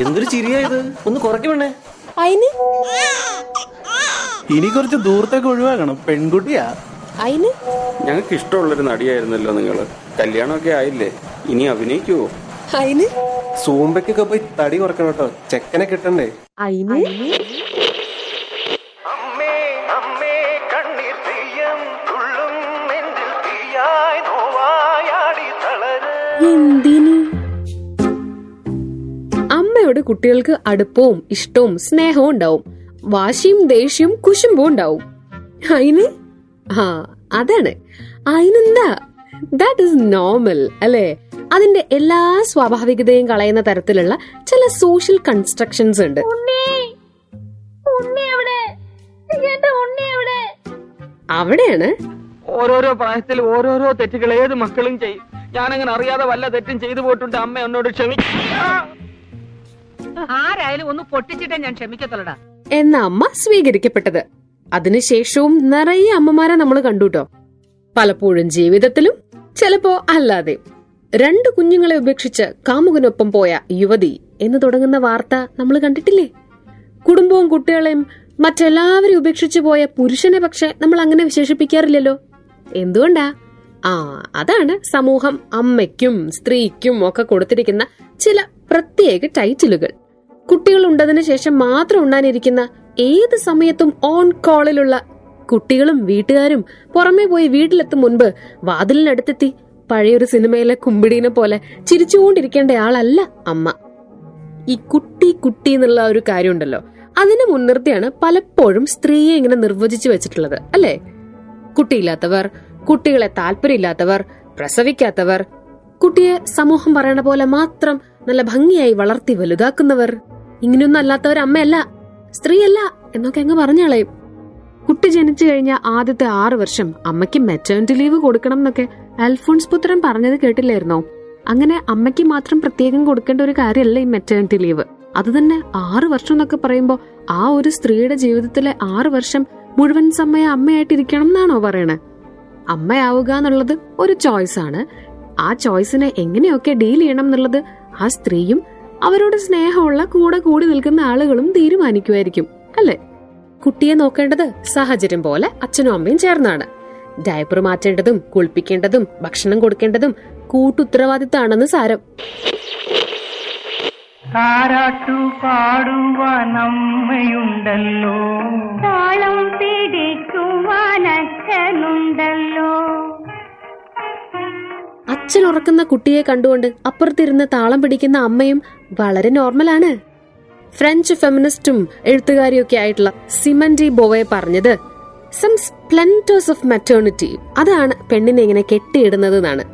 എന്തൊരു ചിരിയാ ഇത്? ഒന്ന് കുറയ്ക്കണേ അയിന്? ഇനി കുറച്ച് ദൂരത്തേക്ക് ഒഴിവാക്കണം. പെൺകുട്ടിയാ. അയിന്? ഞങ്ങൾക്ക് ഇഷ്ടമുള്ളൊരു നടിയായിരുന്നല്ലോ നിങ്ങൾ. കല്യാണമൊക്കെ ആയില്ലേ? ഇനി അഭിനയിക്കുവോ? അയിന്? സൂമ്പയ്ക്കൊക്കെ പോയി തടി കുറക്കണം കേട്ടോ. ചെക്കനെ കിട്ടണ്ടേ? അയിന്? അമ്മേ അമ്മയോട് കുട്ടികൾക്ക് അടുപ്പവും ഇഷ്ടവും സ്നേഹവും ഉണ്ടാവും. വാശിയും ദേഷ്യവും കുശുമ്പും ഉണ്ടാവും. അയിന്? ആ അതാണ്. അയിനെന്താ? ദാറ്റ് ഇസ് നോർമൽ അല്ലേ? അതിന്റെ എല്ലാ സ്വാഭാവികതയും കളയുന്ന തരത്തിലുള്ള ചില സോഷ്യൽ കൺസ്ട്രക്ഷൻസ് ഉണ്ട്. അവിടെയാണ്. ഓരോരോ പ്രായത്തിൽ ഓരോരോ തെറ്റുകൾ ഏത് മക്കളും ചെയ്യും. ഞാനങ്ങനെ അറിയാതെ വല്ല തെറ്റും ചെയ്തു പോയിട്ടുണ്ട്. അമ്മ എന്നോട് ക്ഷമിക്കും. ആരായാലും ഒന്ന് പൊട്ടിച്ചിട്ടേ ഞാൻ ക്ഷമിക്കത്തുള്ളടാ. എന്ന അമ്മ സ്വീകരിക്കപ്പെട്ടത്. അതിനുശേഷവും നിറയെ അമ്മമാരെ നമ്മൾ കണ്ടുട്ടോ. പലപ്പോഴും ജീവിതത്തിലും ചിലപ്പോ അല്ലാതെ. രണ്ട് കുഞ്ഞുങ്ങളെ ഉപേക്ഷിച്ച് കാമുകനൊപ്പം പോയ യുവതി എന്ന് തുടങ്ങുന്ന വാർത്ത നമ്മൾ കണ്ടിട്ടില്ലേ? കുടുംബവും കുട്ടികളെയും മറ്റെല്ലാവരും ഉപേക്ഷിച്ചു പോയ പുരുഷനെ പക്ഷെ നമ്മൾ അങ്ങനെ വിശേഷിപ്പിക്കാറില്ലല്ലോ. എന്തുകൊണ്ടാ? ആ അതാണ് സമൂഹം അമ്മയ്ക്കും സ്ത്രീക്കും ഒക്കെ കൊടുത്തിരിക്കുന്ന ചില പ്രത്യേക ടൈറ്റിലുകൾ. കുട്ടികൾ ഉണ്ടതിന് ശേഷം മാത്രം ഉണ്ണാനിരിക്കുന്ന ഏത് സമയത്തും ഓൺ കോളിലുള്ള കുട്ടികളും വീട്ടുകാരും പുറമേ പോയി വീട്ടിലെത്തും മുൻപ് വാതിലിനടുത്തെത്തി. പഴയൊരു സിനിമയിലെ കുമ്പിടീനെ പോലെ ചിരിച്ചുകൊണ്ടിരിക്കേണ്ട ആളല്ല അമ്മ. ഈ കുട്ടി കുട്ടി എന്നുള്ള ഒരു കാര്യമുണ്ടല്ലോ. അതിനെ മുൻനിർത്തിയാണ് പലപ്പോഴും സ്ത്രീയെ ഇങ്ങനെ നിർവചിച്ചു വെച്ചിട്ടുള്ളത് അല്ലേ? കുട്ടിയില്ലാത്തവർ കുട്ടികളെ താല്പര്യമില്ലാത്തവർ പ്രസവിക്കാത്തവർ കുട്ടിയെ സമൂഹം പറയണ പോലെ മാത്രം നല്ല ഭംഗിയായി വളർത്തി വലുതാക്കുന്നവർ. ഇങ്ങനെയൊന്നും അല്ലാത്തവർ അമ്മയല്ല സ്ത്രീയല്ല എന്നൊക്കെ അങ്ങ് പറഞ്ഞളയും. കുട്ടി ജനിച്ചു കഴിഞ്ഞ ആദ്യത്തെ ആറു വർഷം അമ്മയ്ക്ക് മെറ്റേണിറ്റി ലീവ് കൊടുക്കണം എന്നൊക്കെ അൽഫോൺസ് പുത്രൻ പറഞ്ഞത് കേട്ടില്ലായിരുന്നോ? അങ്ങനെ അമ്മയ്ക്ക് മാത്രം പ്രത്യേകം കൊടുക്കേണ്ട ഒരു കാര്യമല്ല ഈ മെറ്റേണിറ്റി ലീവ് അത് തന്നെ ആറു വർഷം എന്നൊക്കെ പറയുമ്പോൾ ആ ഒരു സ്ത്രീയുടെ ജീവിതത്തിലെ ആറു വർഷം മുഴുവൻ സമയം അമ്മയായിട്ടിരിക്കണം എന്നാണോ പറയണേ? അമ്മയാവുക എന്നുള്ളത് ഒരു ചോയ്സ് ആണ്. ആ ചോയ്സിനെ എങ്ങനെയൊക്കെ ഡീൽ ചെയ്യണം എന്നുള്ളത് ആ സ്ത്രീയും അവരോട് സ്നേഹമുള്ള കൂടെ കൂടി നിൽക്കുന്ന ആളുകളും തീരുമാനിക്കുമായിരിക്കും അല്ലെ? കുട്ടിയെ നോക്കേണ്ടത് സാഹചര്യം പോലെ അച്ഛനും അമ്മയും ചേർന്നാണ്. ഡയപ്പർ മാറ്റേണ്ടതും കുളിപ്പിക്കേണ്ടതും ഭക്ഷണം കൊടുക്കേണ്ടതും കൂട്ടുത്തരവാദിത്താണെന്ന് സാരം. താരാട്ടു പാടുവാൻ അമ്മയുണ്ടല്ലോ താളം പിടിക്കുവാൻ അച്ഛൻ ഉറക്കുന്ന കുട്ടിയെ കണ്ടുകൊണ്ട് അപ്പുറത്തിരുന്ന് താളം പിടിക്കുന്ന അമ്മയും വളരെ നോർമലാണ്. ഫ്രഞ്ച് ഫെമിനിസ്റ്റും എഴുത്തുകാരിയൊക്കെ ആയിട്ടുള്ള സിമൻഡി ബോവെ പറഞ്ഞത് സം സ്പ്ലെൻഡേഴ്സ് ഓഫ് മെറ്റേണിറ്റി അതാണ് പെണ്ണിനെ ഇങ്ങനെ കെട്ടിയിടുന്നത് എന്നാണ്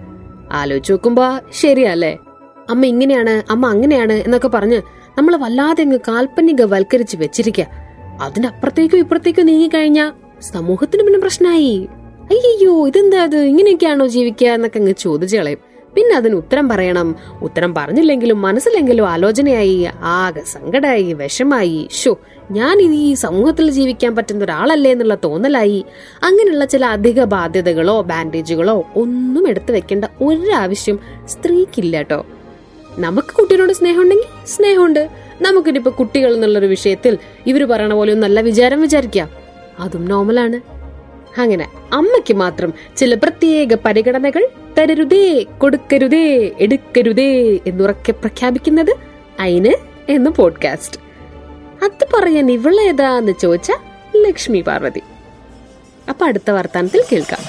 ആലോചിച്ച് നോക്കുമ്പോ ശരിയല്ലേ? അമ്മ ഇങ്ങനെയാണ് അമ്മ അങ്ങനെയാണ് എന്നൊക്കെ പറഞ്ഞ് നമ്മൾ വല്ലാതെ അങ്ങ് കാൽപ്പനിക വൽക്കരിച്ച് വെച്ചിരിക്ക. അതിനപ്പുറത്തേക്കും ഇപ്പുറത്തേക്കും നീങ്ങിക്കഴിഞ്ഞാ സമൂഹത്തിന് പിന്നെ പ്രശ്നമായി അയ്യോ ഇതെന്താ അത്? ഇങ്ങനെയൊക്കെയാണോ ജീവിക്കുക എന്നൊക്കെ അങ്ങ് ചോദിച്ചു പിന്നെ അതിന് ഉത്തരം പറയണം. ഉത്തരം പറഞ്ഞില്ലെങ്കിലും മനസ്സിലെങ്കിലും ആലോചനയായി ആകെ സങ്കടമായി വിഷമായി. ഷോ ഞാൻ ഇനി ഈ സമൂഹത്തിൽ ജീവിക്കാൻ പറ്റുന്ന ഒരാളല്ലേ എന്നുള്ള തോന്നലായി. അങ്ങനെയുള്ള ചില അധിക ബാധ്യതകളോ ബാൻഡേജുകളോ ഒന്നും എടുത്തു വെക്കേണ്ട ഒരാവശ്യം സ്ത്രീക്കില്ല കേട്ടോ. നമുക്ക് കുട്ടികളോട് സ്നേഹമുണ്ടെങ്കിൽ സ്നേഹമുണ്ട്. നമുക്കിനിപ്പോ കുട്ടികൾ എന്നുള്ളൊരു വിഷയത്തിൽ ഇവർ പറയണ പോലെ നല്ല വിചാരം വിചാരിക്കാം അതും നോർമലാണ് അങ്ങനെ അമ്മയ്ക്ക് മാത്രം ചില പ്രത്യേക പരിഗണനകൾ തരരുതേ കൊടുക്കരുതേ എടുക്കരുതേ എന്നുറക്കെ പ്രഖ്യാപിക്കുന്നത് അയിന് എന്ന പോഡ്കാസ്റ്റ് അത് പറയാൻ ഇവളേതാന്ന് ചോദിച്ച ലക്ഷ്മി പാർവതി. അപ്പൊ അടുത്ത വർത്താനത്തിൽ കേൾക്കാം.